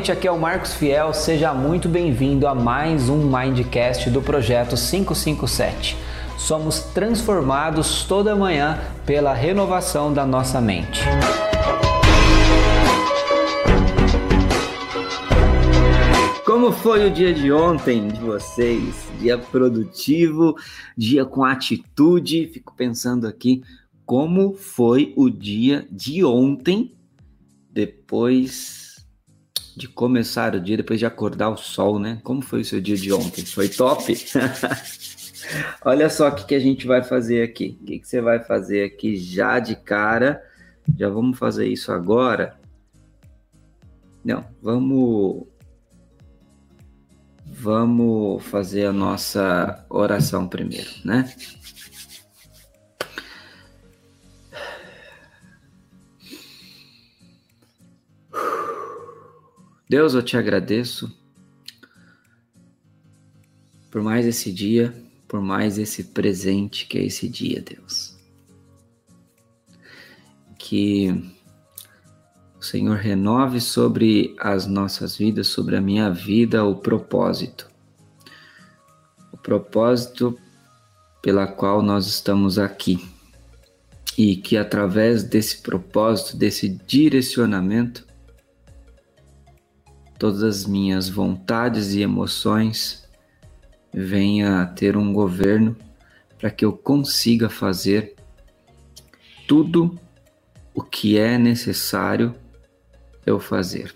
gente, aqui é o Marcos Fiel. Seja muito bem-vindo a mais um Mindcast do projeto 557. Somos transformados toda manhã pela renovação da nossa mente. Como foi o dia de ontem de vocês? Dia produtivo, dia com atitude. Fico pensando aqui como foi o dia de ontem, depois de começar o dia, depois de acordar o sol, né? Como foi o seu dia de ontem? Foi top? Olha só o que, que a gente vai fazer aqui. O que, que você vai fazer aqui já de cara? Já vamos fazer isso agora? Não, vamos Vamos fazer a nossa oração primeiro, né? Deus, eu te agradeço por mais esse dia, por mais esse presente que é esse dia, Deus. Que o Senhor renove sobre as nossas vidas, sobre a minha vida, o propósito. O propósito pela qual nós estamos aqui. E que através desse propósito, desse direcionamento, todas as minhas vontades e emoções venha a ter um governo para que eu consiga fazer tudo o que é necessário eu fazer.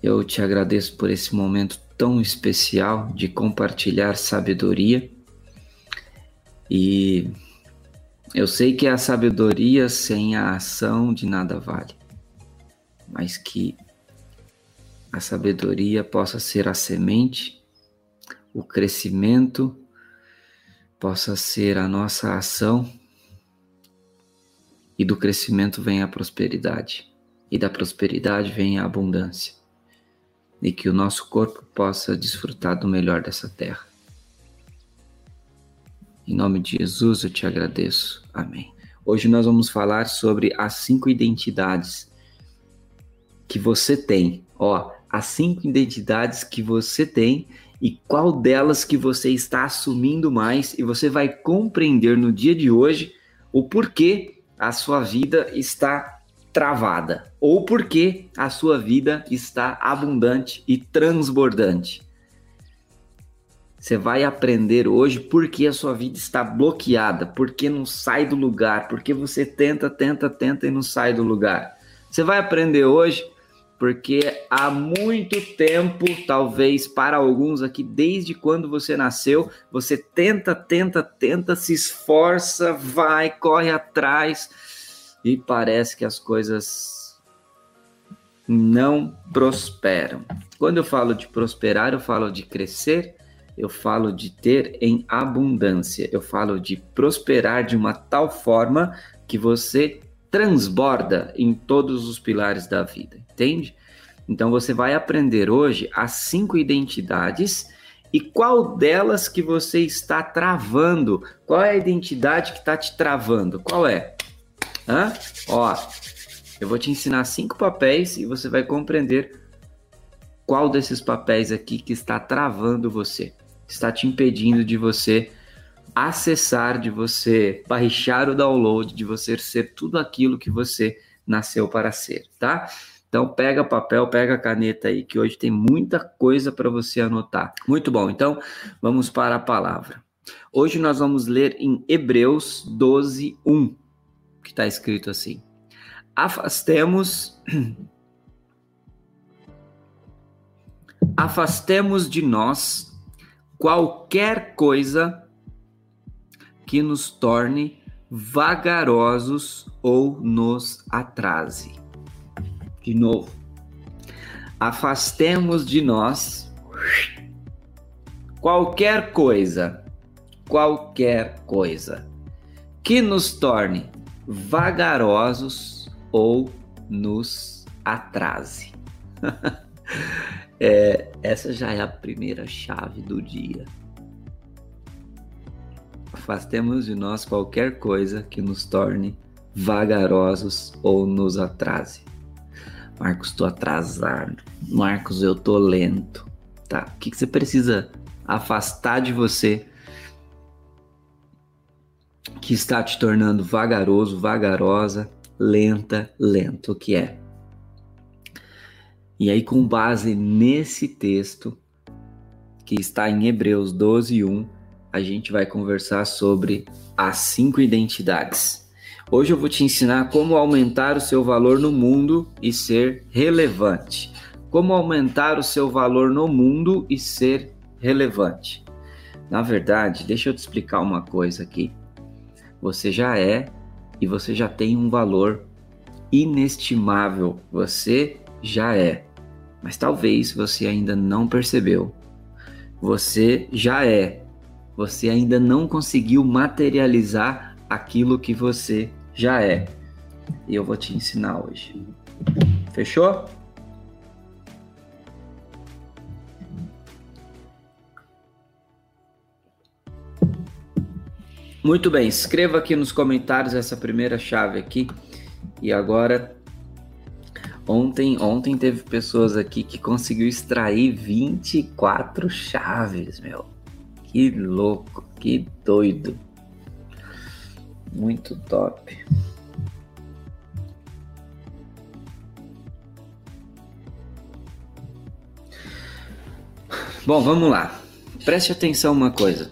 Eu te agradeço por esse momento tão especial de compartilhar sabedoria e eu sei que a sabedoria sem a ação de nada vale, mas que a sabedoria possa ser a semente, o crescimento possa ser a nossa ação e do crescimento vem a prosperidade e da prosperidade vem a abundância, e que o nosso corpo possa desfrutar do melhor dessa terra. Em nome de Jesus eu te agradeço. Amém. Hoje nós vamos falar sobre as cinco identidades que você tem. Ó, as cinco identidades que você tem e qual delas que você está assumindo mais e você vai compreender no dia de hoje o porquê a sua vida está travada ou porque a sua vida está abundante e transbordante. Você vai aprender hoje porque a sua vida está bloqueada, porque não sai do lugar, porque você tenta, tenta, tenta e não sai do lugar. Você vai aprender hoje porque há muito tempo, talvez para alguns aqui, desde quando você nasceu, você tenta, tenta, tenta, se esforça, vai, corre atrás e parece que as coisas não prosperam. Quando eu falo de prosperar, eu falo de crescer, eu falo de ter em abundância, eu falo de prosperar de uma tal forma que você transborda em todos os pilares da vida, entende? Então você vai aprender hoje as cinco identidades e qual delas que você está travando? Qual é a identidade que está te travando? Qual é? Hã? Ó, eu vou te ensinar cinco papéis e você vai compreender qual desses papéis aqui que está travando você, está te impedindo de você acessar, de você baixar o download, de você ser tudo aquilo que você nasceu para ser, tá? Então pega papel, pega caneta aí que hoje tem muita coisa para você anotar. Muito bom. Então vamos para a palavra. Hoje nós vamos ler em Hebreus 12, 1 que está escrito assim: Afastemos afastemos de nós qualquer coisa que nos torne vagarosos ou nos atrase. De novo, afastemos de nós qualquer coisa, qualquer coisa que nos torne vagarosos ou nos atrase. é, essa já é a primeira chave do dia. Afastemos de nós qualquer coisa que nos torne vagarosos ou nos atrase. Marcos, estou atrasado. Marcos, eu tô lento. Tá? O que, que você precisa afastar de você que está te tornando vagaroso, vagarosa, lenta, lento, o que é? E aí, com base nesse texto, que está em Hebreus 12, 1, a gente vai conversar sobre as cinco identidades. Hoje eu vou te ensinar como aumentar o seu valor no mundo e ser relevante. Como aumentar o seu valor no mundo e ser relevante. Na verdade, deixa eu te explicar uma coisa aqui. Você já é e você já tem um valor inestimável. Você já é. Mas talvez você ainda não percebeu. Você já é. Você ainda não conseguiu materializar aquilo que você já é. E eu vou te ensinar hoje. Fechou? Muito bem, escreva aqui nos comentários essa primeira chave aqui. E agora, ontem, ontem teve pessoas aqui que conseguiu extrair 24 chaves, meu. Que louco, que doido. Muito top. Bom, vamos lá. Preste atenção uma coisa.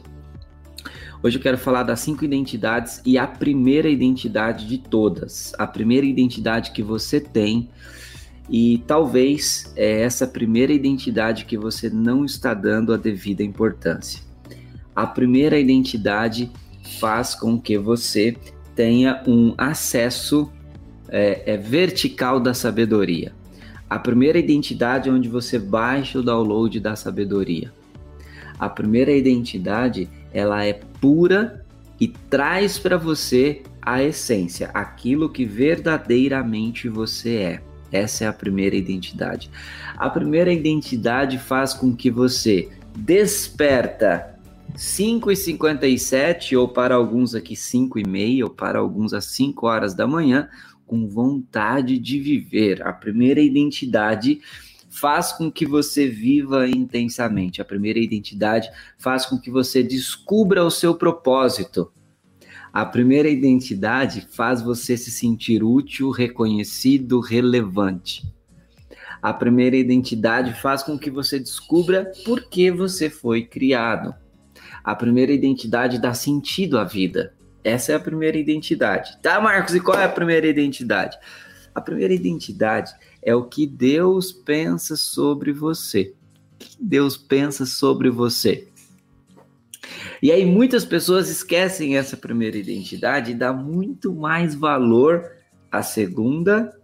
Hoje eu quero falar das cinco identidades e a primeira identidade de todas, a primeira identidade que você tem e talvez é essa primeira identidade que você não está dando a devida importância. A primeira identidade faz com que você tenha um acesso é, é vertical da sabedoria. A primeira identidade é onde você baixa o download da sabedoria. A primeira identidade ela é pura e traz para você a essência, aquilo que verdadeiramente você é. Essa é a primeira identidade. A primeira identidade faz com que você desperta 5 e 57 ou para alguns aqui 5 e meia ou para alguns às 5 horas da manhã com vontade de viver. A primeira identidade faz com que você viva intensamente. A primeira identidade faz com que você descubra o seu propósito. A primeira identidade faz você se sentir útil, reconhecido, relevante. A primeira identidade faz com que você descubra por que você foi criado. A primeira identidade dá sentido à vida. Essa é a primeira identidade. Tá, Marcos? E qual é a primeira identidade? A primeira identidade é o que Deus pensa sobre você. O que Deus pensa sobre você? E aí muitas pessoas esquecem essa primeira identidade e dá muito mais valor à segunda,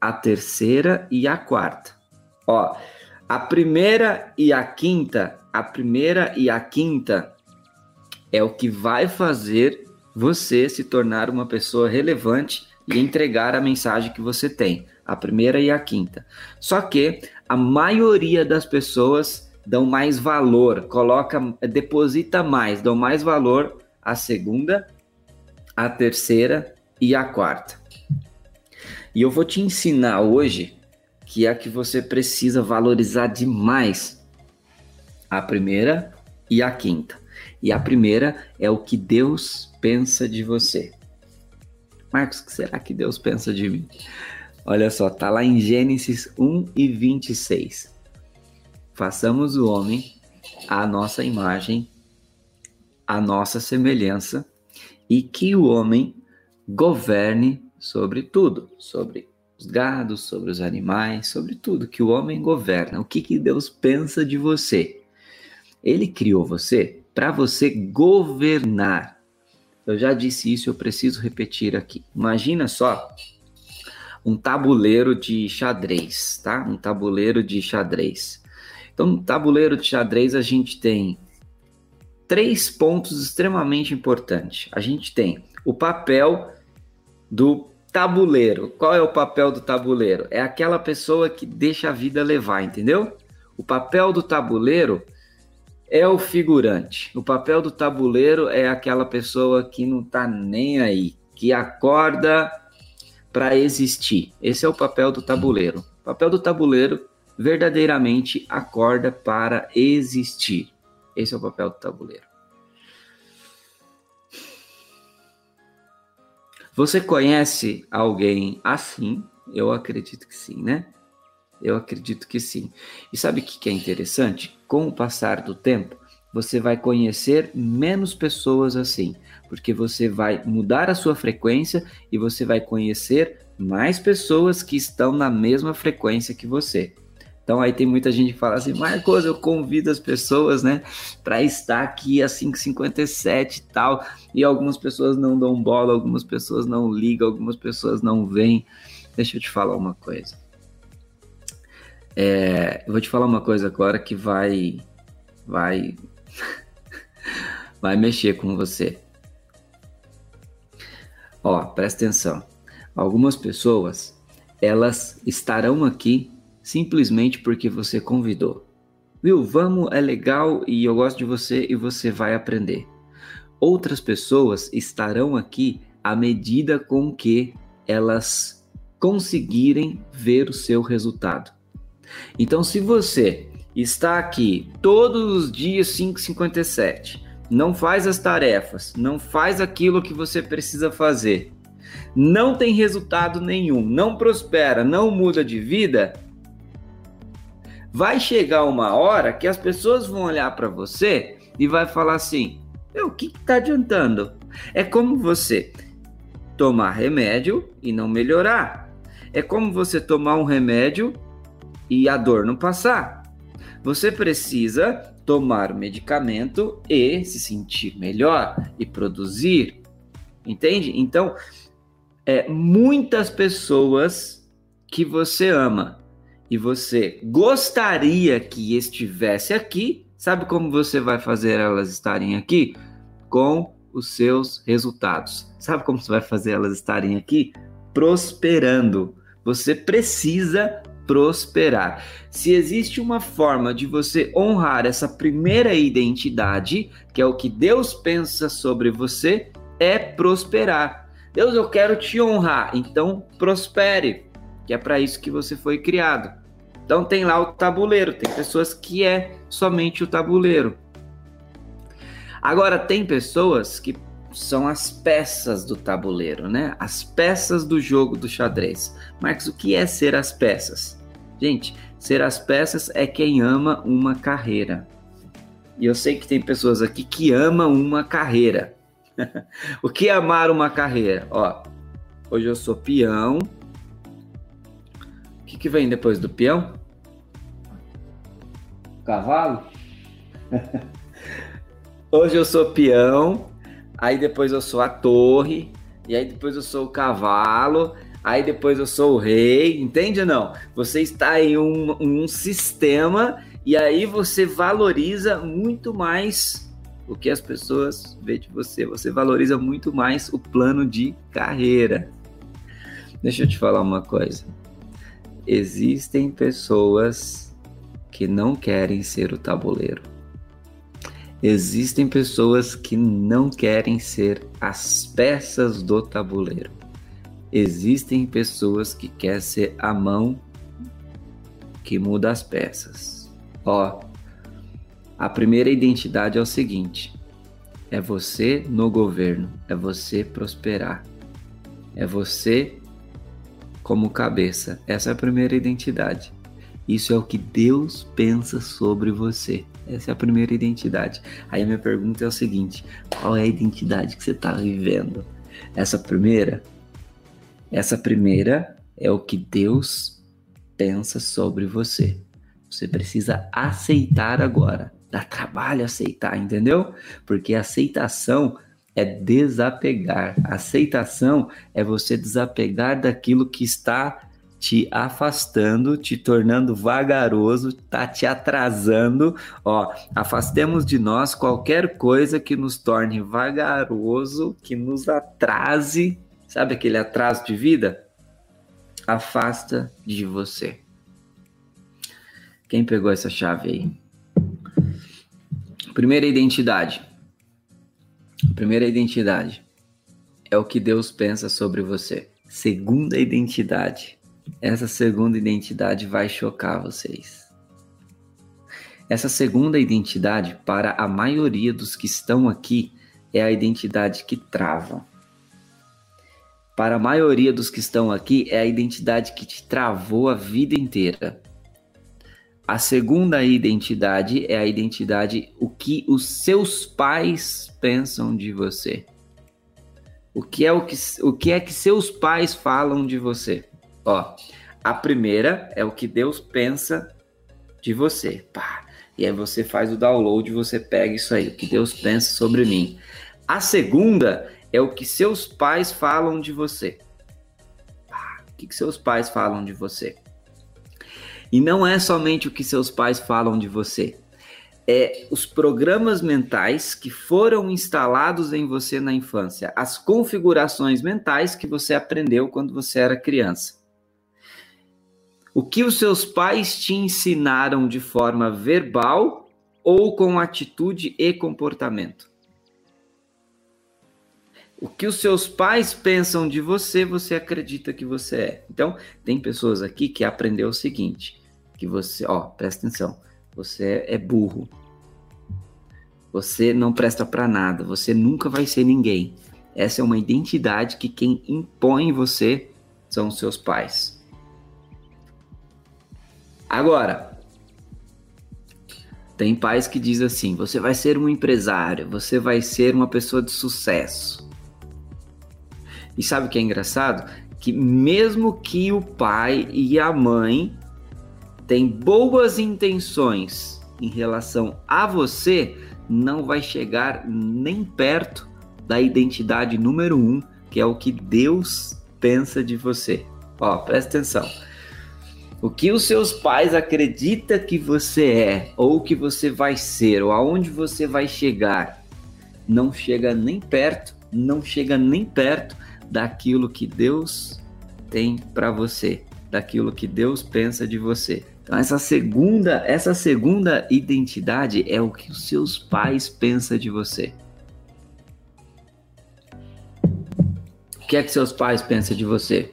à terceira e à quarta. Ó, a primeira e a quinta, a primeira e a quinta é o que vai fazer você se tornar uma pessoa relevante e entregar a mensagem que você tem a primeira e a quinta. Só que a maioria das pessoas dão mais valor, coloca, deposita mais, dão mais valor à segunda, à terceira e à quarta. E eu vou te ensinar hoje que é que você precisa valorizar demais a primeira e a quinta. E a primeira é o que Deus pensa de você. Marcos, o que será que Deus pensa de mim? Olha só, tá lá em Gênesis 1 e 26. Façamos o homem à nossa imagem, à nossa semelhança, e que o homem governe sobre tudo, sobre os gados, sobre os animais, sobre tudo, que o homem governa. O que, que Deus pensa de você? Ele criou você para você governar. Eu já disse isso, eu preciso repetir aqui. Imagina só um tabuleiro de xadrez, tá? Um tabuleiro de xadrez. Então, no tabuleiro de xadrez, a gente tem três pontos extremamente importantes. A gente tem o papel do tabuleiro. Qual é o papel do tabuleiro? É aquela pessoa que deixa a vida levar, entendeu? O papel do tabuleiro é o figurante. O papel do tabuleiro é aquela pessoa que não tá nem aí, que acorda para existir. Esse é o papel do tabuleiro. O papel do tabuleiro verdadeiramente acorda para existir. Esse é o papel do tabuleiro. Você conhece alguém assim? Eu acredito que sim, né? Eu acredito que sim. E sabe o que é interessante? Com o passar do tempo, você vai conhecer menos pessoas assim, porque você vai mudar a sua frequência e você vai conhecer mais pessoas que estão na mesma frequência que você. Então aí tem muita gente que fala assim, Marcos, eu convido as pessoas, né, para estar aqui às 5h57 e tal, e algumas pessoas não dão bola, algumas pessoas não ligam, algumas pessoas não vêm. Deixa eu te falar uma coisa. É, eu vou te falar uma coisa agora que vai, vai, vai mexer com você. Ó, presta atenção. Algumas pessoas, elas estarão aqui simplesmente porque você convidou. Viu, vamos, é legal e eu gosto de você e você vai aprender. Outras pessoas estarão aqui à medida com que elas conseguirem ver o seu resultado. Então, se você está aqui todos os dias 5:57, não faz as tarefas, não faz aquilo que você precisa fazer, não tem resultado nenhum, não prospera, não muda de vida, vai chegar uma hora que as pessoas vão olhar para você e vai falar assim: o que está adiantando? É como você tomar remédio e não melhorar. É como você tomar um remédio e a dor não passar. Você precisa tomar o medicamento e se sentir melhor e produzir. Entende? Então, é, muitas pessoas que você ama e você gostaria que estivesse aqui, sabe como você vai fazer elas estarem aqui? Com os seus resultados. Sabe como você vai fazer elas estarem aqui? Prosperando. Você precisa prosperar. Se existe uma forma de você honrar essa primeira identidade, que é o que Deus pensa sobre você, é prosperar. Deus, eu quero te honrar, então prospere que é para isso que você foi criado. Então tem lá o tabuleiro, tem pessoas que é somente o tabuleiro. Agora tem pessoas que são as peças do tabuleiro, né? As peças do jogo do xadrez. Marcos, o que é ser as peças? Gente, ser as peças é quem ama uma carreira. E eu sei que tem pessoas aqui que amam uma carreira. o que é amar uma carreira? Ó, hoje eu sou peão, que, que vem depois do peão? Cavalo? Hoje eu sou peão, aí depois eu sou a torre, e aí depois eu sou o cavalo, aí depois eu sou o rei, entende não? Você está em um, um sistema e aí você valoriza muito mais o que as pessoas veem de você, você valoriza muito mais o plano de carreira. Deixa eu te falar uma coisa existem pessoas que não querem ser o tabuleiro. Existem pessoas que não querem ser as peças do tabuleiro. Existem pessoas que querem ser a mão que muda as peças. Ó, a primeira identidade é o seguinte: é você no governo, é você prosperar, é você como cabeça. Essa é a primeira identidade. Isso é o que Deus pensa sobre você. Essa é a primeira identidade. Aí a minha pergunta é o seguinte: qual é a identidade que você está vivendo? Essa primeira? Essa primeira é o que Deus pensa sobre você. Você precisa aceitar agora. Dá trabalho aceitar, entendeu? Porque aceitação é desapegar. Aceitação é você desapegar daquilo que está te afastando, te tornando vagaroso, tá te atrasando. Ó, afastemos de nós qualquer coisa que nos torne vagaroso, que nos atrase. Sabe aquele atraso de vida? Afasta de você. Quem pegou essa chave aí? Primeira identidade Primeira identidade é o que Deus pensa sobre você. Segunda identidade essa segunda identidade vai chocar vocês. Essa segunda identidade, para a maioria dos que estão aqui, é a identidade que trava. Para a maioria dos que estão aqui, é a identidade que te travou a vida inteira. A segunda identidade é a identidade o que os seus pais pensam de você. O que é o que, o que é que seus pais falam de você? Ó, a primeira é o que Deus pensa de você. Pá. E aí você faz o download, você pega isso aí, o que Deus pensa sobre mim. A segunda é o que seus pais falam de você. Pá. O que seus pais falam de você? E não é somente o que seus pais falam de você. É os programas mentais que foram instalados em você na infância, as configurações mentais que você aprendeu quando você era criança. O que os seus pais te ensinaram de forma verbal ou com atitude e comportamento? O que os seus pais pensam de você, você acredita que você é. Então, tem pessoas aqui que aprendeu o seguinte: que você, ó, presta atenção, você é burro. Você não presta para nada, você nunca vai ser ninguém. Essa é uma identidade que quem impõe você são os seus pais. Agora, tem pais que diz assim: você vai ser um empresário, você vai ser uma pessoa de sucesso. E sabe o que é engraçado? Que mesmo que o pai e a mãe tem boas intenções em relação a você, não vai chegar nem perto da identidade número um, que é o que Deus pensa de você. Ó, presta atenção. O que os seus pais acreditam que você é, ou que você vai ser, ou aonde você vai chegar, não chega nem perto, não chega nem perto daquilo que Deus tem para você, daquilo que Deus pensa de você. Então essa segunda, essa segunda identidade é o que os seus pais pensam de você. O que é que seus pais pensam de você?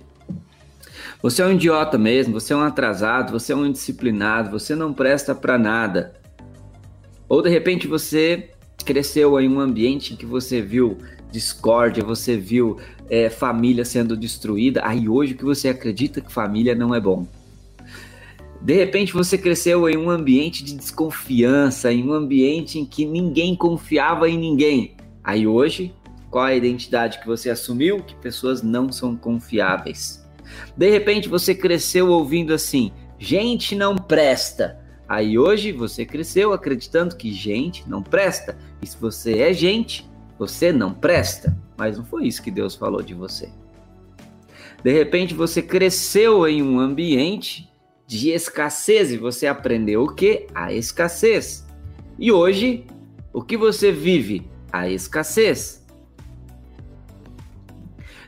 Você é um idiota mesmo, você é um atrasado, você é um indisciplinado, você não presta para nada. Ou de repente você cresceu em um ambiente em que você viu discórdia, você viu é, família sendo destruída, aí hoje que você acredita que família não é bom. De repente você cresceu em um ambiente de desconfiança, em um ambiente em que ninguém confiava em ninguém. Aí hoje, qual a identidade que você assumiu? Que pessoas não são confiáveis. De repente você cresceu ouvindo assim: gente não presta. Aí hoje você cresceu acreditando que gente não presta. E se você é gente, você não presta. Mas não foi isso que Deus falou de você. De repente você cresceu em um ambiente de escassez e você aprendeu o que? A escassez. E hoje, o que você vive? A escassez.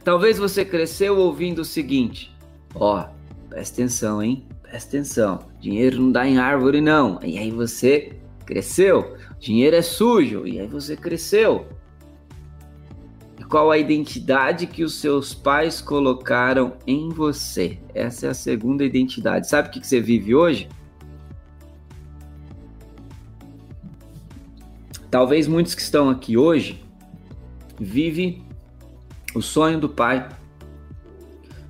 Talvez você cresceu ouvindo o seguinte: ó, oh, presta atenção, hein? Presta atenção. Dinheiro não dá em árvore, não. E aí você cresceu. Dinheiro é sujo. E aí você cresceu qual a identidade que os seus pais colocaram em você. Essa é a segunda identidade. Sabe o que você vive hoje? Talvez muitos que estão aqui hoje vive o sonho do pai,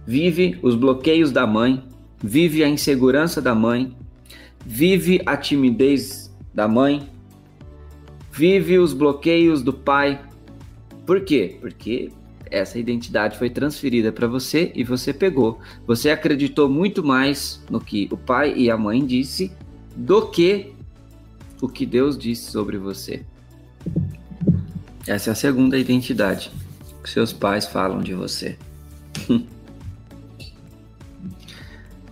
vive os bloqueios da mãe, vive a insegurança da mãe, vive a timidez da mãe, vive os bloqueios do pai, por quê? Porque essa identidade foi transferida para você e você pegou. Você acreditou muito mais no que o pai e a mãe disse do que o que Deus disse sobre você. Essa é a segunda identidade que seus pais falam de você.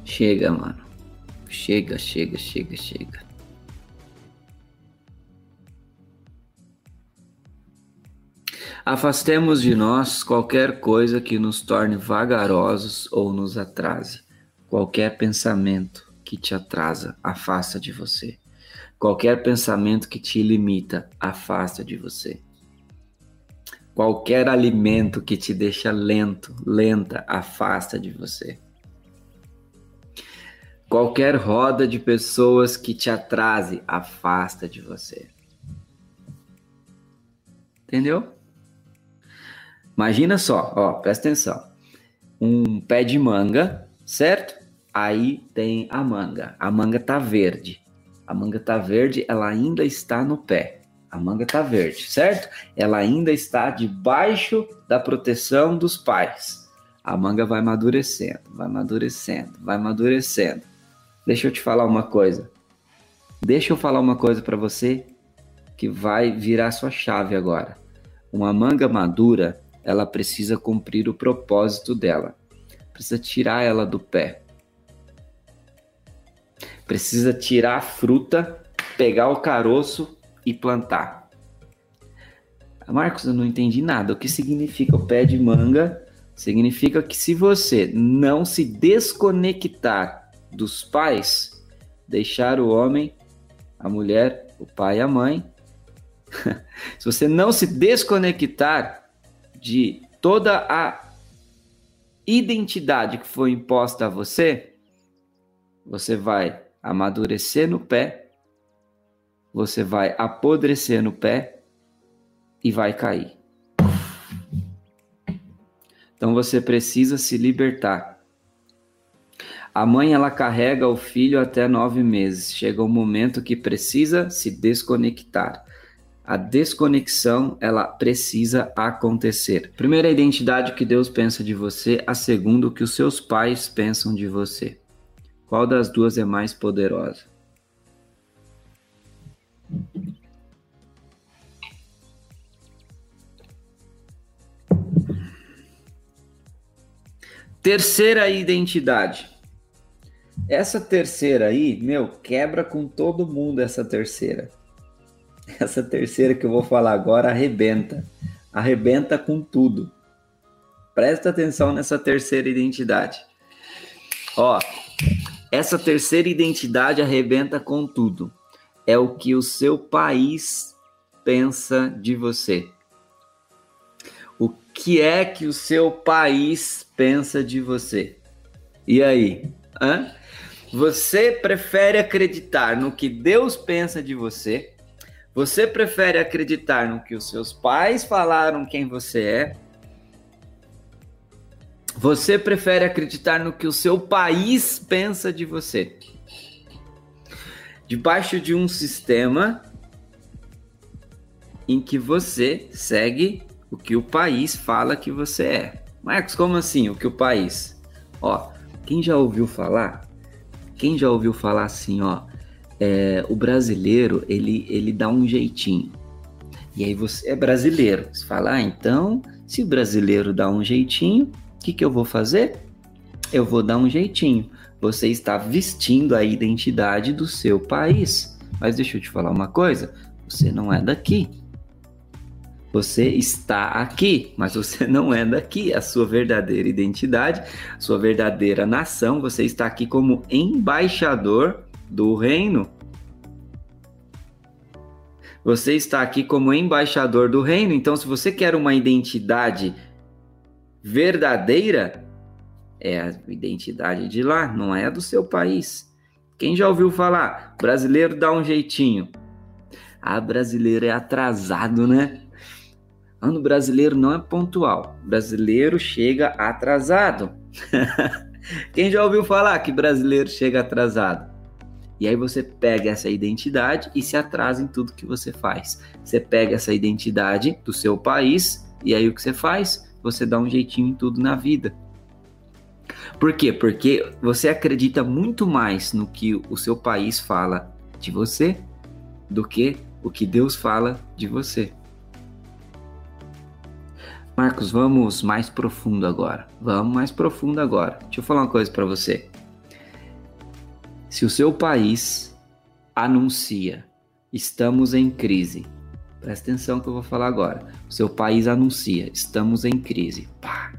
chega, mano. Chega, chega, chega, chega. Afastemos de nós qualquer coisa que nos torne vagarosos ou nos atrase. Qualquer pensamento que te atrasa, afasta de você. Qualquer pensamento que te limita, afasta de você. Qualquer alimento que te deixa lento, lenta, afasta de você. Qualquer roda de pessoas que te atrase, afasta de você. Entendeu? Imagina só, ó, presta atenção. Um pé de manga, certo? Aí tem a manga. A manga tá verde. A manga tá verde, ela ainda está no pé. A manga tá verde, certo? Ela ainda está debaixo da proteção dos pais. A manga vai amadurecendo, vai amadurecendo, vai amadurecendo. Deixa eu te falar uma coisa. Deixa eu falar uma coisa para você que vai virar sua chave agora. Uma manga madura, ela precisa cumprir o propósito dela. Precisa tirar ela do pé. Precisa tirar a fruta, pegar o caroço e plantar. Marcos, eu não entendi nada. O que significa o pé de manga? Significa que se você não se desconectar dos pais, deixar o homem, a mulher, o pai e a mãe. se você não se desconectar de toda a identidade que foi imposta a você, você vai amadurecer no pé, você vai apodrecer no pé e vai cair. Então você precisa se libertar a mãe ela carrega o filho até nove meses. Chega um momento que precisa se desconectar. A desconexão ela precisa acontecer. Primeira identidade que Deus pensa de você, a segunda o que os seus pais pensam de você. Qual das duas é mais poderosa? Terceira identidade. Essa terceira aí, meu, quebra com todo mundo essa terceira. Essa terceira que eu vou falar agora arrebenta. Arrebenta com tudo. Presta atenção nessa terceira identidade. Ó, essa terceira identidade arrebenta com tudo. É o que o seu país pensa de você. O que é que o seu país pensa de você? E aí? Hã? Você prefere acreditar no que Deus pensa de você? Você prefere acreditar no que os seus pais falaram quem você é? Você prefere acreditar no que o seu país pensa de você? Debaixo de um sistema em que você segue o que o país fala que você é. Marcos, como assim? O que o país? Ó, quem já ouviu falar quem já ouviu falar assim, ó, é, o brasileiro ele, ele dá um jeitinho. E aí você é brasileiro. Você fala, ah, então, se o brasileiro dá um jeitinho, o que, que eu vou fazer? Eu vou dar um jeitinho. Você está vestindo a identidade do seu país. Mas deixa eu te falar uma coisa: você não é daqui. Você está aqui, mas você não é daqui. A sua verdadeira identidade, sua verdadeira nação, você está aqui como embaixador do reino. Você está aqui como embaixador do reino. Então, se você quer uma identidade verdadeira, é a identidade de lá, não é a do seu país. Quem já ouviu falar? Brasileiro dá um jeitinho. Ah, brasileiro é atrasado, né? Ano brasileiro não é pontual. Brasileiro chega atrasado. Quem já ouviu falar que brasileiro chega atrasado? E aí você pega essa identidade e se atrasa em tudo que você faz. Você pega essa identidade do seu país e aí o que você faz? Você dá um jeitinho em tudo na vida. Por quê? Porque você acredita muito mais no que o seu país fala de você do que o que Deus fala de você. Marcos, vamos mais profundo agora. Vamos mais profundo agora. Deixa eu falar uma coisa para você. Se o seu país anuncia estamos em crise, presta atenção que eu vou falar agora. O seu país anuncia estamos em crise. Pá.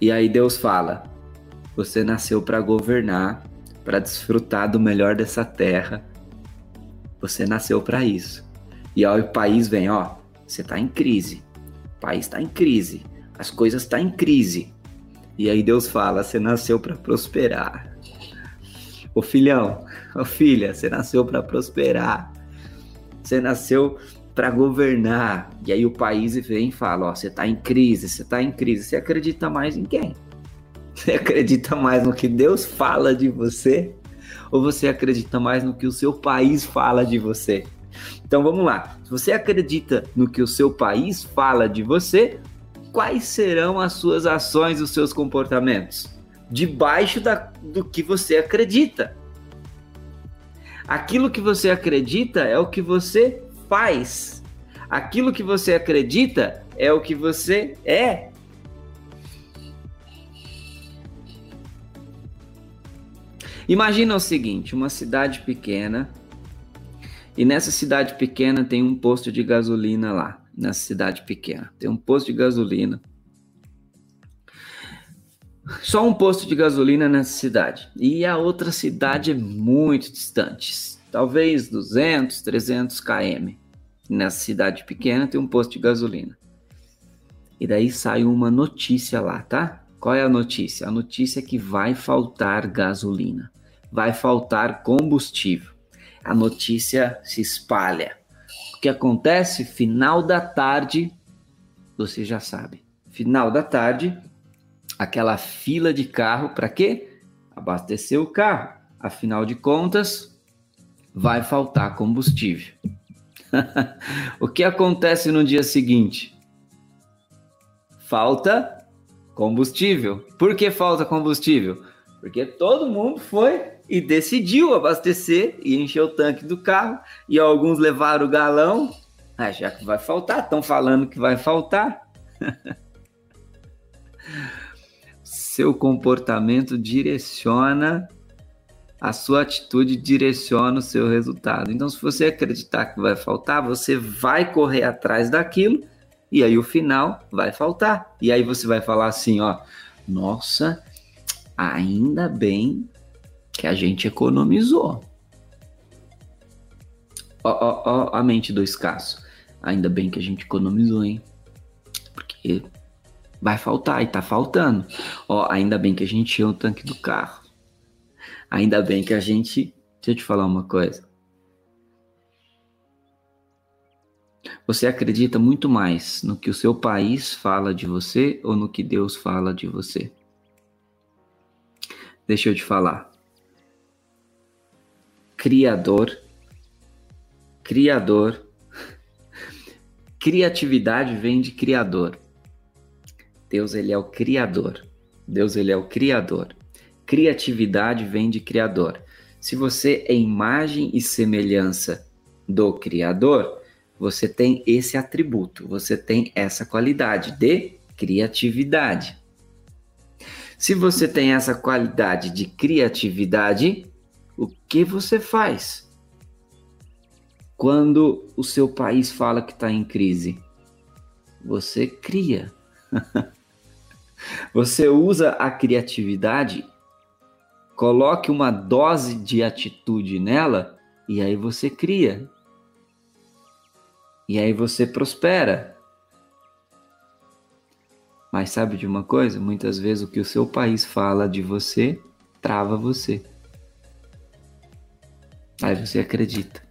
E aí Deus fala: você nasceu para governar, para desfrutar do melhor dessa terra. Você nasceu para isso. E aí o país vem, ó, você está em crise. O país está em crise. As coisas estão tá em crise. E aí Deus fala: você nasceu para prosperar. Ô filhão, ô filha, você nasceu para prosperar. Você nasceu para governar. E aí o país vem e fala: ó, você está em crise, você está em crise. Você acredita mais em quem? Você acredita mais no que Deus fala de você? Ou você acredita mais no que o seu país fala de você? Então vamos lá. Se você acredita no que o seu país fala de você, quais serão as suas ações, os seus comportamentos? Debaixo da, do que você acredita. Aquilo que você acredita é o que você faz. Aquilo que você acredita é o que você é. Imagina o seguinte, uma cidade pequena, e nessa cidade pequena tem um posto de gasolina lá, nessa cidade pequena. Tem um posto de gasolina. Só um posto de gasolina nessa cidade. E a outra cidade é muito distante, talvez 200, 300 km. Nessa cidade pequena tem um posto de gasolina. E daí sai uma notícia lá, tá? Qual é a notícia? A notícia é que vai faltar gasolina vai faltar combustível. A notícia se espalha. Que acontece? Final da tarde, você já sabe. Final da tarde, aquela fila de carro para quê? Abastecer o carro. Afinal de contas, vai faltar combustível. o que acontece no dia seguinte? Falta combustível. Por que falta combustível? Porque todo mundo foi e decidiu abastecer e encher o tanque do carro. E alguns levaram o galão. Ah, já que vai faltar, estão falando que vai faltar. Seu comportamento direciona a sua atitude direciona o seu resultado. Então, se você acreditar que vai faltar, você vai correr atrás daquilo e aí o final vai faltar. E aí você vai falar assim, ó, nossa, ainda bem que a gente economizou. Ó, ó, ó, a mente do escasso. Ainda bem que a gente economizou, hein? Porque vai faltar e tá faltando. Ó, ainda bem que a gente tinha o tanque do carro. Ainda bem que a gente. Deixa eu te falar uma coisa. Você acredita muito mais no que o seu país fala de você ou no que Deus fala de você? Deixa eu te falar. Criador, Criador, criatividade vem de Criador. Deus ele é o Criador. Deus ele é o Criador. Criatividade vem de Criador. Se você é imagem e semelhança do Criador, você tem esse atributo, você tem essa qualidade de criatividade. Se você tem essa qualidade de criatividade, o que você faz quando o seu país fala que está em crise? Você cria. você usa a criatividade, coloque uma dose de atitude nela e aí você cria. E aí você prospera. Mas sabe de uma coisa? Muitas vezes o que o seu país fala de você trava você. Aí você acredita.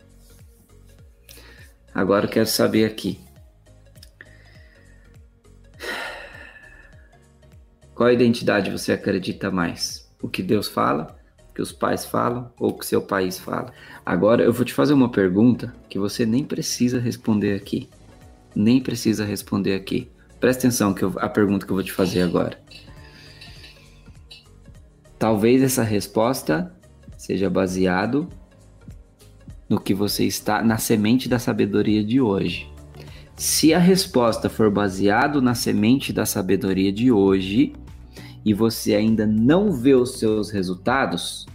Agora eu quero saber aqui. Qual identidade você acredita mais? O que Deus fala, o que os pais falam ou o que seu país fala? Agora eu vou te fazer uma pergunta que você nem precisa responder aqui. Nem precisa responder aqui. Presta atenção que eu, a pergunta que eu vou te fazer agora. Talvez essa resposta seja baseado no que você está na semente da sabedoria de hoje. Se a resposta for baseado na semente da sabedoria de hoje e você ainda não vê os seus resultados,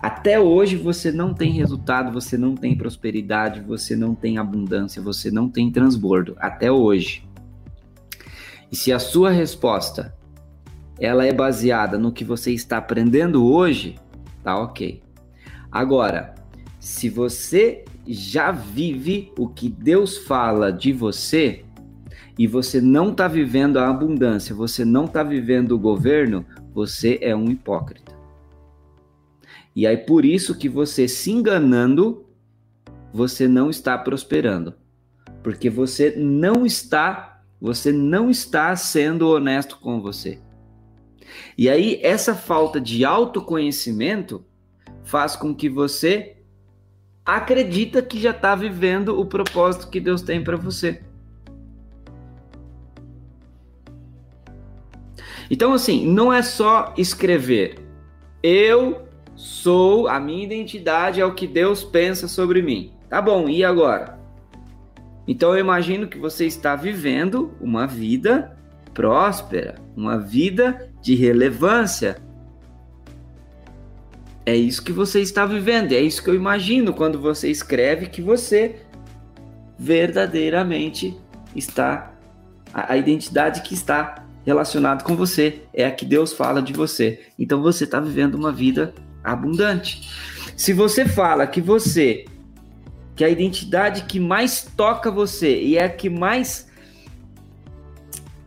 até hoje você não tem resultado, você não tem prosperidade, você não tem abundância, você não tem transbordo. Até hoje. E se a sua resposta ela é baseada no que você está aprendendo hoje, tá ok. Agora, se você já vive o que Deus fala de você, e você não está vivendo a abundância, você não está vivendo o governo, você é um hipócrita. E aí por isso que você se enganando, você não está prosperando. Porque você não está, você não está sendo honesto com você. E aí essa falta de autoconhecimento faz com que você acredita que já está vivendo o propósito que Deus tem para você. Então, assim, não é só escrever. Eu sou, a minha identidade é o que Deus pensa sobre mim. Tá bom, e agora? Então, eu imagino que você está vivendo uma vida próspera, uma vida de relevância. É isso que você está vivendo, é isso que eu imagino quando você escreve que você verdadeiramente está a, a identidade que está relacionado com você, é a que Deus fala de você. Então você está vivendo uma vida abundante. Se você fala que você, que a identidade que mais toca você e é a que mais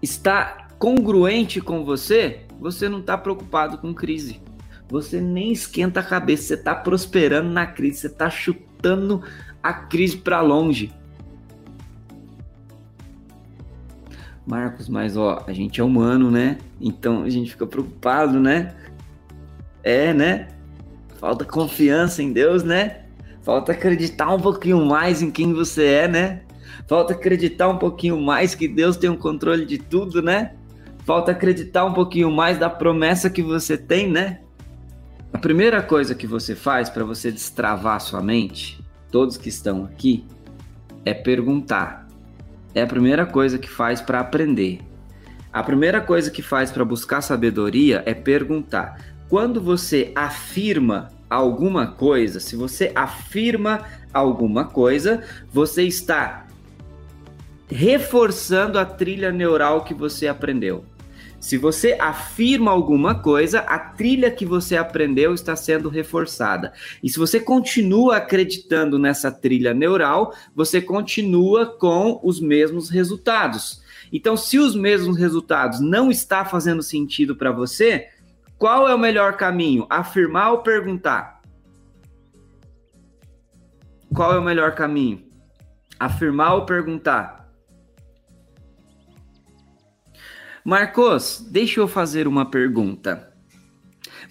está congruente com você, você não está preocupado com crise. Você nem esquenta a cabeça, você está prosperando na crise, você está chutando a crise para longe. Marcos, mas ó, a gente é humano, né? Então a gente fica preocupado, né? É, né? Falta confiança em Deus, né? Falta acreditar um pouquinho mais em quem você é, né? Falta acreditar um pouquinho mais que Deus tem o um controle de tudo, né? Falta acreditar um pouquinho mais da promessa que você tem, né? A primeira coisa que você faz para você destravar sua mente, todos que estão aqui, é perguntar é a primeira coisa que faz para aprender. A primeira coisa que faz para buscar sabedoria é perguntar. Quando você afirma alguma coisa, se você afirma alguma coisa, você está reforçando a trilha neural que você aprendeu. Se você afirma alguma coisa, a trilha que você aprendeu está sendo reforçada. E se você continua acreditando nessa trilha neural, você continua com os mesmos resultados. Então, se os mesmos resultados não está fazendo sentido para você, qual é o melhor caminho? Afirmar ou perguntar? Qual é o melhor caminho? Afirmar ou perguntar? Marcos, deixa eu fazer uma pergunta.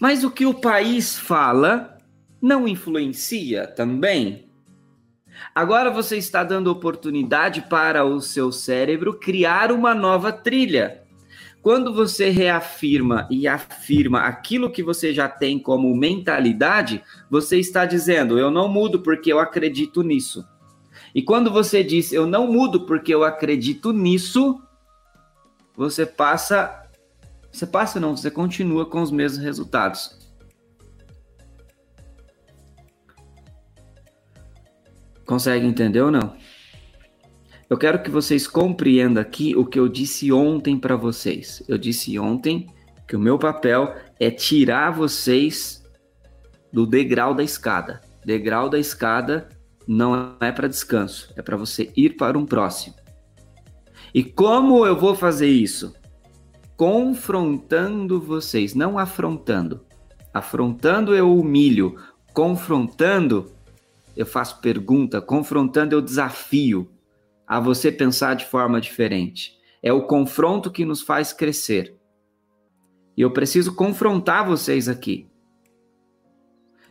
Mas o que o país fala não influencia também? Agora você está dando oportunidade para o seu cérebro criar uma nova trilha. Quando você reafirma e afirma aquilo que você já tem como mentalidade, você está dizendo: eu não mudo porque eu acredito nisso. E quando você diz eu não mudo porque eu acredito nisso, você passa. Você passa não, você continua com os mesmos resultados. Consegue entender ou não? Eu quero que vocês compreendam aqui o que eu disse ontem para vocês. Eu disse ontem que o meu papel é tirar vocês do degrau da escada. Degrau da escada não é para descanso, é para você ir para um próximo. E como eu vou fazer isso? Confrontando vocês, não afrontando. Afrontando eu humilho, confrontando eu faço pergunta, confrontando eu desafio a você pensar de forma diferente. É o confronto que nos faz crescer. E eu preciso confrontar vocês aqui.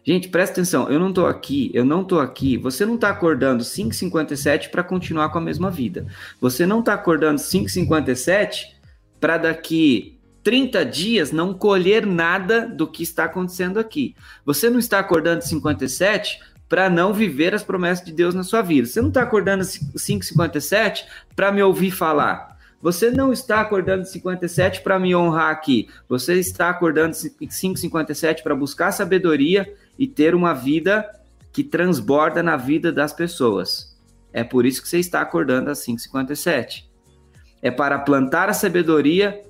Gente, presta atenção, eu não tô aqui, eu não tô aqui. Você não tá acordando 5:57 para continuar com a mesma vida. Você não tá acordando 5:57 para daqui 30 dias não colher nada do que está acontecendo aqui. Você não está acordando 57 para não viver as promessas de Deus na sua vida. Você não está acordando 5:57 para me ouvir falar. Você não está acordando 57 para me honrar aqui. Você está acordando 5:57 para buscar sabedoria e ter uma vida que transborda na vida das pessoas. É por isso que você está acordando às 5h57. É para plantar a sabedoria,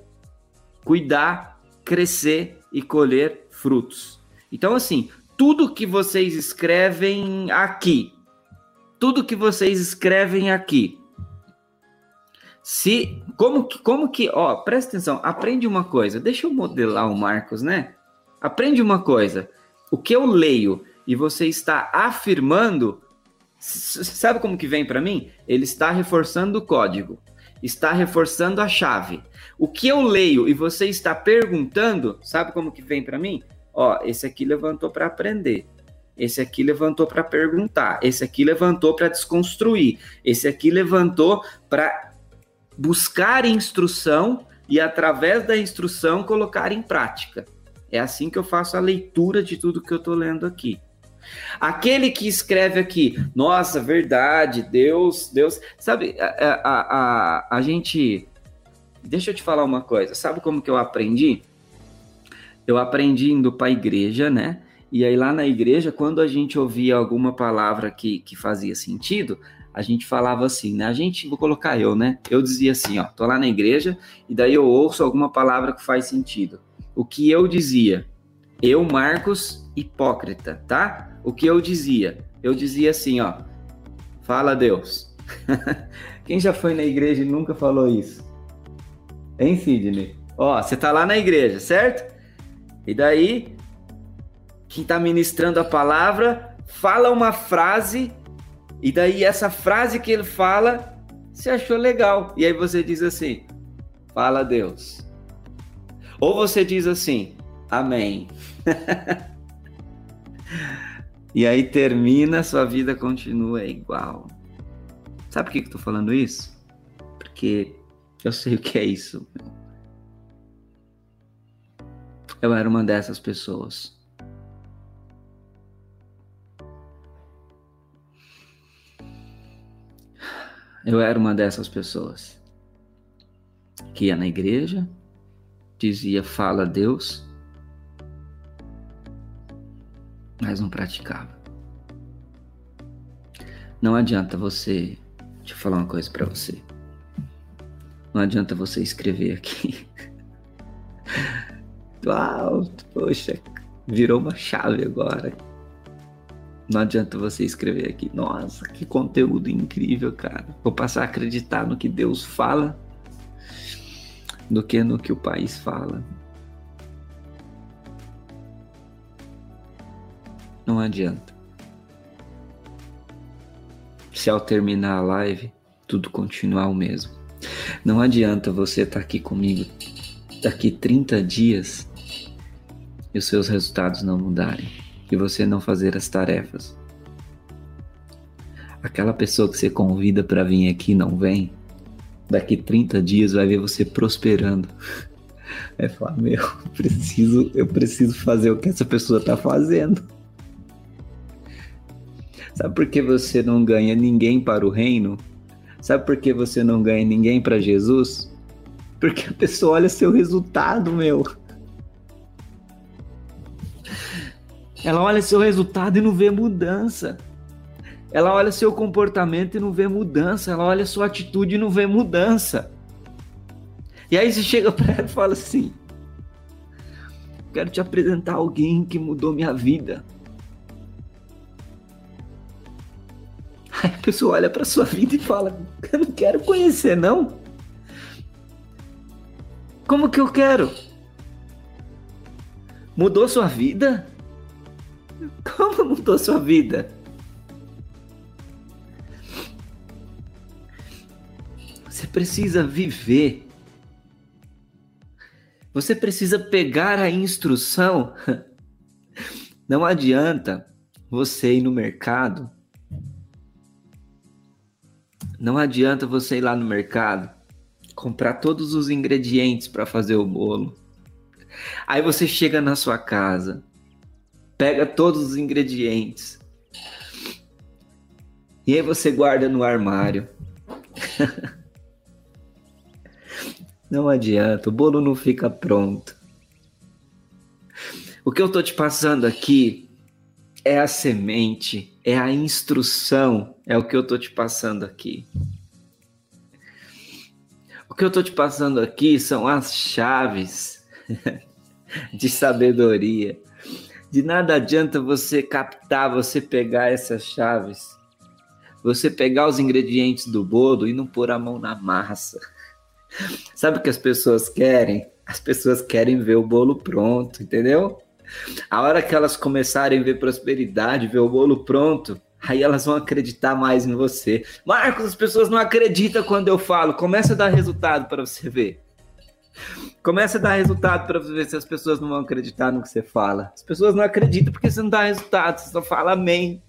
cuidar, crescer e colher frutos. Então, assim, tudo que vocês escrevem aqui, tudo que vocês escrevem aqui, Se como que como que, ó, presta atenção, aprende uma coisa. Deixa eu modelar o Marcos, né? Aprende uma coisa. O que eu leio e você está afirmando, sabe como que vem para mim? Ele está reforçando o código, está reforçando a chave. O que eu leio e você está perguntando, sabe como que vem para mim? Ó, esse aqui levantou para aprender. Esse aqui levantou para perguntar, esse aqui levantou para desconstruir, esse aqui levantou para buscar instrução e através da instrução colocar em prática. É assim que eu faço a leitura de tudo que eu estou lendo aqui. Aquele que escreve aqui, nossa, verdade, Deus, Deus. Sabe, a, a, a, a gente. Deixa eu te falar uma coisa. Sabe como que eu aprendi? Eu aprendi indo para a igreja, né? E aí lá na igreja, quando a gente ouvia alguma palavra que, que fazia sentido, a gente falava assim, né? A gente, vou colocar eu, né? Eu dizia assim, ó, tô lá na igreja e daí eu ouço alguma palavra que faz sentido. O que eu dizia? Eu, Marcos, hipócrita, tá? O que eu dizia? Eu dizia assim, ó, fala Deus. Quem já foi na igreja e nunca falou isso? Hein, Sidney? Ó, você tá lá na igreja, certo? E daí, quem tá ministrando a palavra fala uma frase, e daí essa frase que ele fala, você achou legal. E aí você diz assim: fala Deus. Ou você diz assim: Amém. E aí termina, sua vida continua igual. Sabe por que, eu tô falando isso? Porque eu sei o que é isso. Eu era uma dessas pessoas. Eu era uma dessas pessoas que ia na igreja, dizia fala Deus, mas não praticava. Não adianta você. Deixa eu falar uma coisa para você. Não adianta você escrever aqui. Uau, poxa, virou uma chave agora. Não adianta você escrever aqui. Nossa, que conteúdo incrível, cara. Vou passar a acreditar no que Deus fala do que no que o país fala. não adianta. Se ao terminar a live, tudo continuar o mesmo. Não adianta você estar tá aqui comigo daqui 30 dias e os seus resultados não mudarem e você não fazer as tarefas. Aquela pessoa que você convida para vir aqui não vem, daqui 30 dias vai ver você prosperando. Vai falar, meu, preciso, eu preciso fazer o que essa pessoa está fazendo. Sabe por que você não ganha ninguém para o reino? Sabe por que você não ganha ninguém para Jesus? Porque a pessoa olha seu resultado, meu. Ela olha seu resultado e não vê mudança. Ela olha seu comportamento e não vê mudança. Ela olha sua atitude e não vê mudança. E aí você chega para ela e fala assim: Quero te apresentar alguém que mudou minha vida. Aí a pessoa olha para sua vida e fala: Eu não quero conhecer, não. Como que eu quero? Mudou sua vida? Como mudou sua vida? Precisa viver. Você precisa pegar a instrução. Não adianta você ir no mercado não adianta você ir lá no mercado, comprar todos os ingredientes para fazer o bolo. Aí você chega na sua casa, pega todos os ingredientes. E aí você guarda no armário. não adianta, o bolo não fica pronto. O que eu tô te passando aqui é a semente, é a instrução, é o que eu tô te passando aqui. O que eu tô te passando aqui são as chaves de sabedoria. De nada adianta você captar, você pegar essas chaves. você pegar os ingredientes do bolo e não pôr a mão na massa. Sabe o que as pessoas querem? As pessoas querem ver o bolo pronto, entendeu? A hora que elas começarem a ver prosperidade, ver o bolo pronto, aí elas vão acreditar mais em você. Marcos, as pessoas não acreditam quando eu falo. Começa a dar resultado para você ver. Começa a dar resultado para você ver se as pessoas não vão acreditar no que você fala. As pessoas não acreditam porque você não dá resultado, você só fala amém.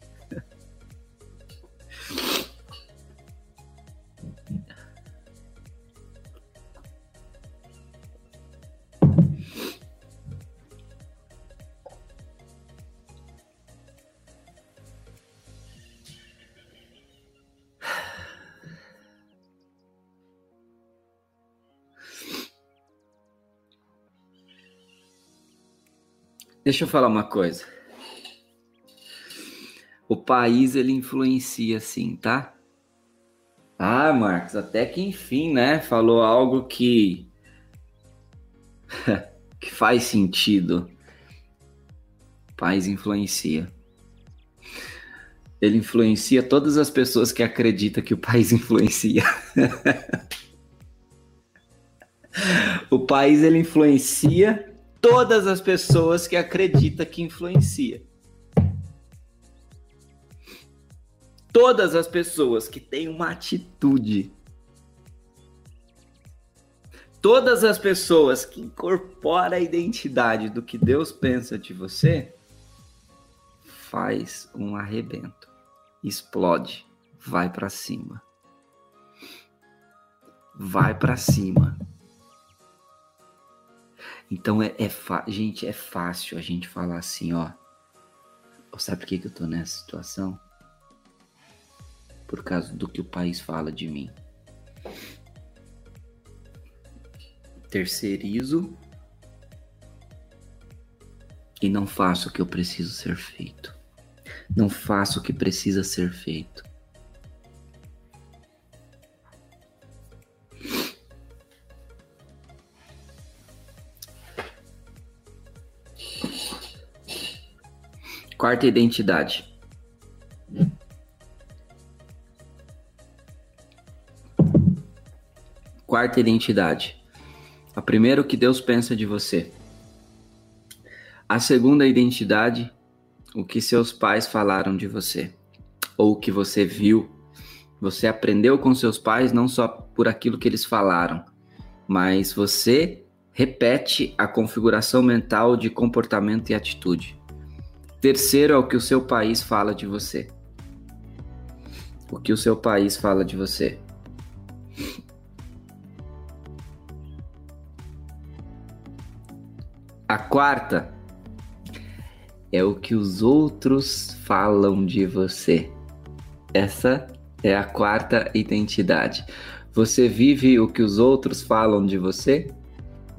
Deixa eu falar uma coisa. O país ele influencia sim, tá? Ah, Marcos, até que enfim, né? Falou algo que que faz sentido. O país influencia. Ele influencia todas as pessoas que acreditam que o país influencia. o país ele influencia todas as pessoas que acredita que influencia. Todas as pessoas que têm uma atitude. Todas as pessoas que incorporam a identidade do que Deus pensa de você, faz um arrebento, explode, vai para cima. Vai para cima. Então é, é gente, é fácil a gente falar assim, ó. Sabe por que, que eu tô nessa situação? Por causa do que o país fala de mim. Terceirizo e não faço o que eu preciso ser feito. Não faço o que precisa ser feito. Quarta identidade. Quarta identidade. A primeira, o que Deus pensa de você. A segunda identidade, o que seus pais falaram de você. Ou o que você viu. Você aprendeu com seus pais não só por aquilo que eles falaram, mas você repete a configuração mental de comportamento e atitude. Terceiro é o que o seu país fala de você. O que o seu país fala de você. A quarta é o que os outros falam de você. Essa é a quarta identidade. Você vive o que os outros falam de você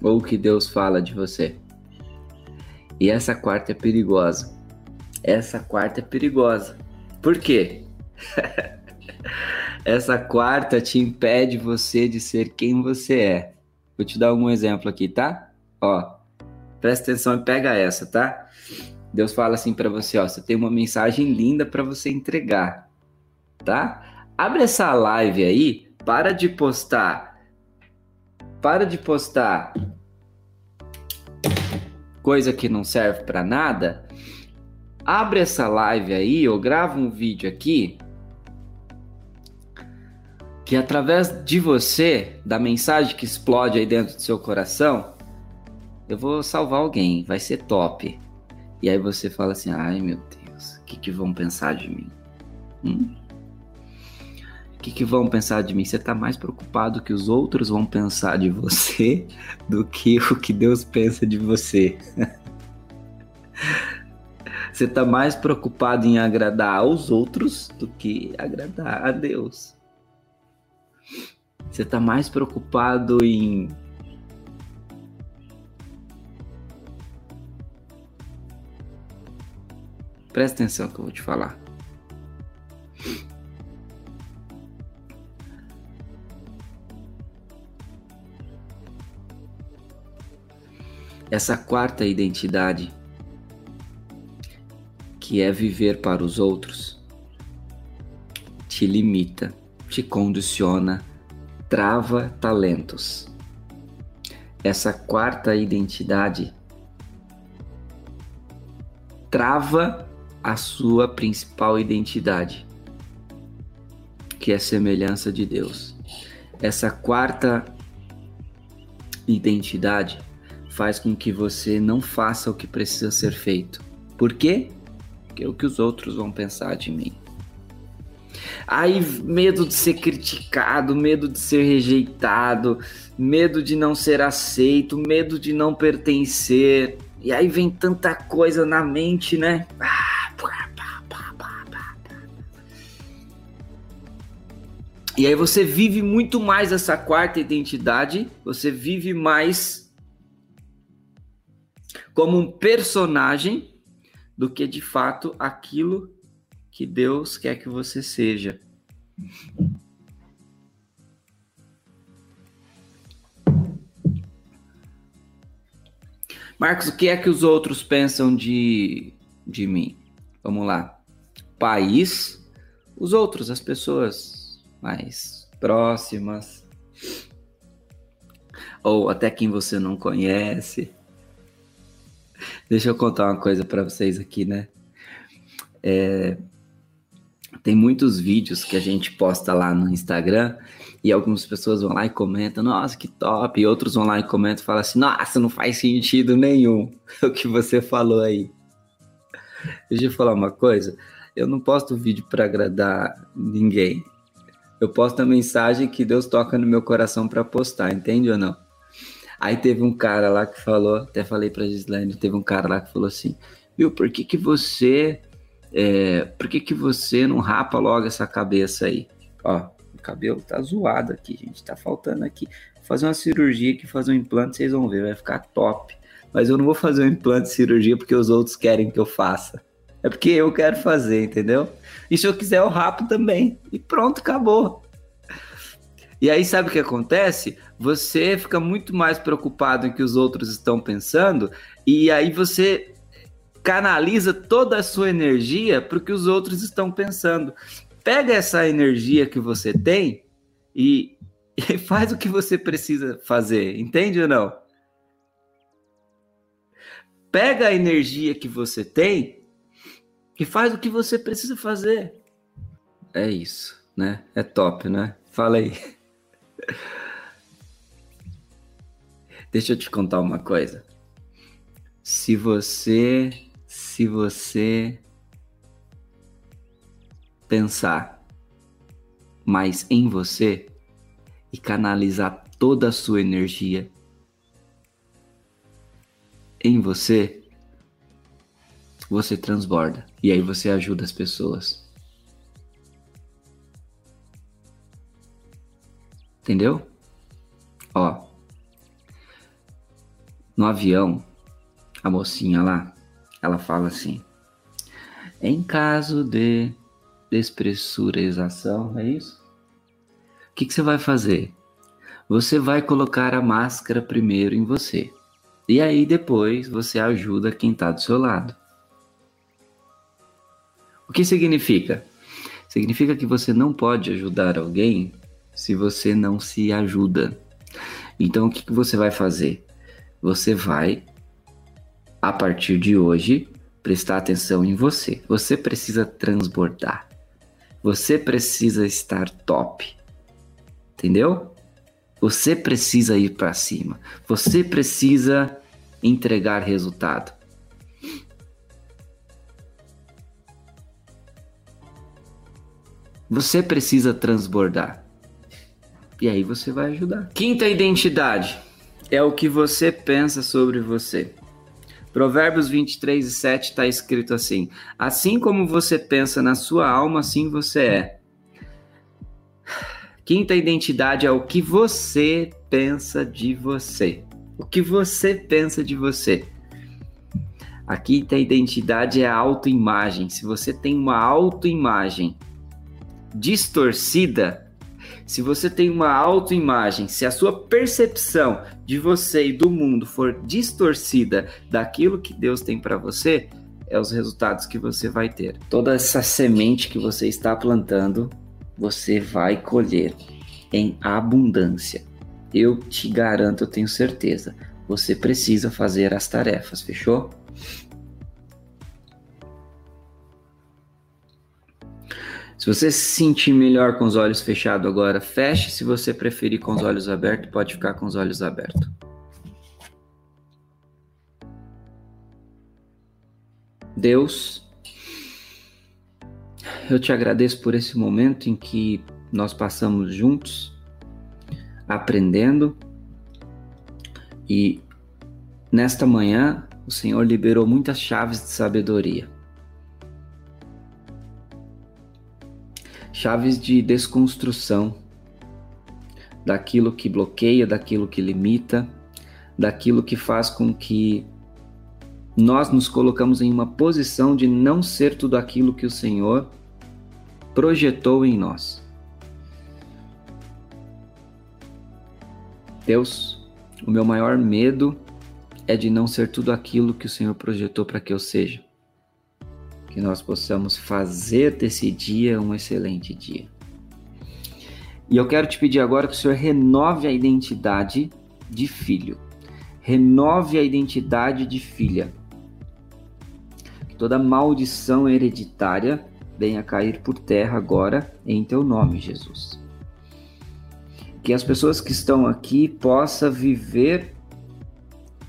ou o que Deus fala de você? E essa quarta é perigosa essa quarta é perigosa. Por quê? Essa quarta te impede você de ser quem você é. Vou te dar um exemplo aqui, tá? Ó, presta atenção e pega essa, tá? Deus fala assim para você, ó, você tem uma mensagem linda para você entregar, tá? Abre essa live aí, para de postar, para de postar coisa que não serve para nada abre essa live aí, ou grava um vídeo aqui, que através de você, da mensagem que explode aí dentro do seu coração, eu vou salvar alguém, vai ser top. E aí você fala assim: ai meu Deus, o que, que vão pensar de mim? Hum? O que, que vão pensar de mim? Você está mais preocupado que os outros vão pensar de você do que o que Deus pensa de você. Você está mais preocupado em agradar aos outros do que agradar a Deus. Você está mais preocupado em Presta atenção que eu vou te falar. Essa quarta identidade que é viver para os outros, te limita, te condiciona, trava talentos. Essa quarta identidade trava a sua principal identidade, que é a semelhança de Deus. Essa quarta identidade faz com que você não faça o que precisa ser feito. Por quê? É o que os outros vão pensar de mim. Aí, medo de ser criticado, medo de ser rejeitado, medo de não ser aceito, medo de não pertencer. E aí vem tanta coisa na mente, né? E aí você vive muito mais essa quarta identidade, você vive mais como um personagem do que de fato aquilo que Deus quer que você seja. Marcos, o que é que os outros pensam de, de mim? Vamos lá. País, os outros, as pessoas mais próximas, ou até quem você não conhece. Deixa eu contar uma coisa para vocês aqui, né? É, tem muitos vídeos que a gente posta lá no Instagram e algumas pessoas vão lá e comentam, nossa, que top, e outros vão lá e comentam e falam assim, nossa, não faz sentido nenhum o que você falou aí. Deixa eu falar uma coisa, eu não posto vídeo para agradar ninguém. Eu posto a mensagem que Deus toca no meu coração para postar, entende ou não? Aí teve um cara lá que falou, até falei pra Gislaine, teve um cara lá que falou assim, viu, por que que você é, por que, que você não rapa logo essa cabeça aí? Ó, o cabelo tá zoado aqui, gente. Tá faltando aqui. Vou fazer uma cirurgia aqui, fazer um implante, vocês vão ver, vai ficar top. Mas eu não vou fazer um implante de cirurgia porque os outros querem que eu faça. É porque eu quero fazer, entendeu? E se eu quiser, eu rapo também. E pronto, acabou. E aí, sabe o que acontece? Você fica muito mais preocupado em que os outros estão pensando, e aí você canaliza toda a sua energia para o que os outros estão pensando. Pega essa energia que você tem e, e faz o que você precisa fazer, entende ou não? Pega a energia que você tem e faz o que você precisa fazer. É isso, né? É top, né? Fala aí. Deixa eu te contar uma coisa. Se você se você pensar mais em você e canalizar toda a sua energia em você, você transborda e aí você ajuda as pessoas. Entendeu? Ó, no avião, a mocinha lá, ela fala assim: em caso de despressurização, é isso? O que, que você vai fazer? Você vai colocar a máscara primeiro em você. E aí depois você ajuda quem está do seu lado. O que significa? Significa que você não pode ajudar alguém se você não se ajuda. Então o que, que você vai fazer? Você vai a partir de hoje, prestar atenção em você. Você precisa transbordar. Você precisa estar top. Entendeu? Você precisa ir para cima. Você precisa entregar resultado. Você precisa transbordar. E aí você vai ajudar. Quinta identidade é o que você pensa sobre você. Provérbios 23 e 7 está escrito assim: Assim como você pensa na sua alma, assim você é. Quinta identidade é o que você pensa de você. O que você pensa de você. A quinta identidade é a autoimagem. Se você tem uma autoimagem distorcida, se você tem uma autoimagem, se a sua percepção de você e do mundo for distorcida daquilo que Deus tem para você, é os resultados que você vai ter. Toda essa semente que você está plantando você vai colher em abundância. Eu te garanto, eu tenho certeza. Você precisa fazer as tarefas, fechou? Se você se sentir melhor com os olhos fechados agora, feche. Se você preferir com os olhos abertos, pode ficar com os olhos abertos. Deus, eu te agradeço por esse momento em que nós passamos juntos, aprendendo, e nesta manhã o Senhor liberou muitas chaves de sabedoria. Chaves de desconstrução daquilo que bloqueia, daquilo que limita, daquilo que faz com que nós nos colocamos em uma posição de não ser tudo aquilo que o Senhor projetou em nós. Deus, o meu maior medo é de não ser tudo aquilo que o Senhor projetou para que eu seja que nós possamos fazer desse dia um excelente dia. E eu quero te pedir agora que o Senhor renove a identidade de filho, renove a identidade de filha. Que toda maldição hereditária venha cair por terra agora em teu nome, Jesus. Que as pessoas que estão aqui possam viver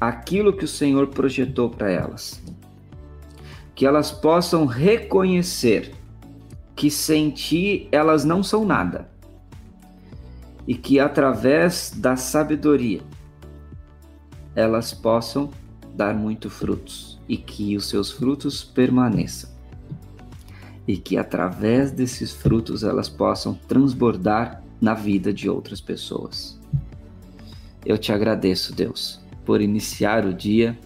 aquilo que o Senhor projetou para elas que elas possam reconhecer que sem ti elas não são nada e que através da sabedoria elas possam dar muito frutos e que os seus frutos permaneçam e que através desses frutos elas possam transbordar na vida de outras pessoas. Eu te agradeço, Deus, por iniciar o dia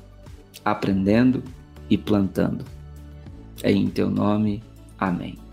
aprendendo e plantando. É em teu nome. Amém.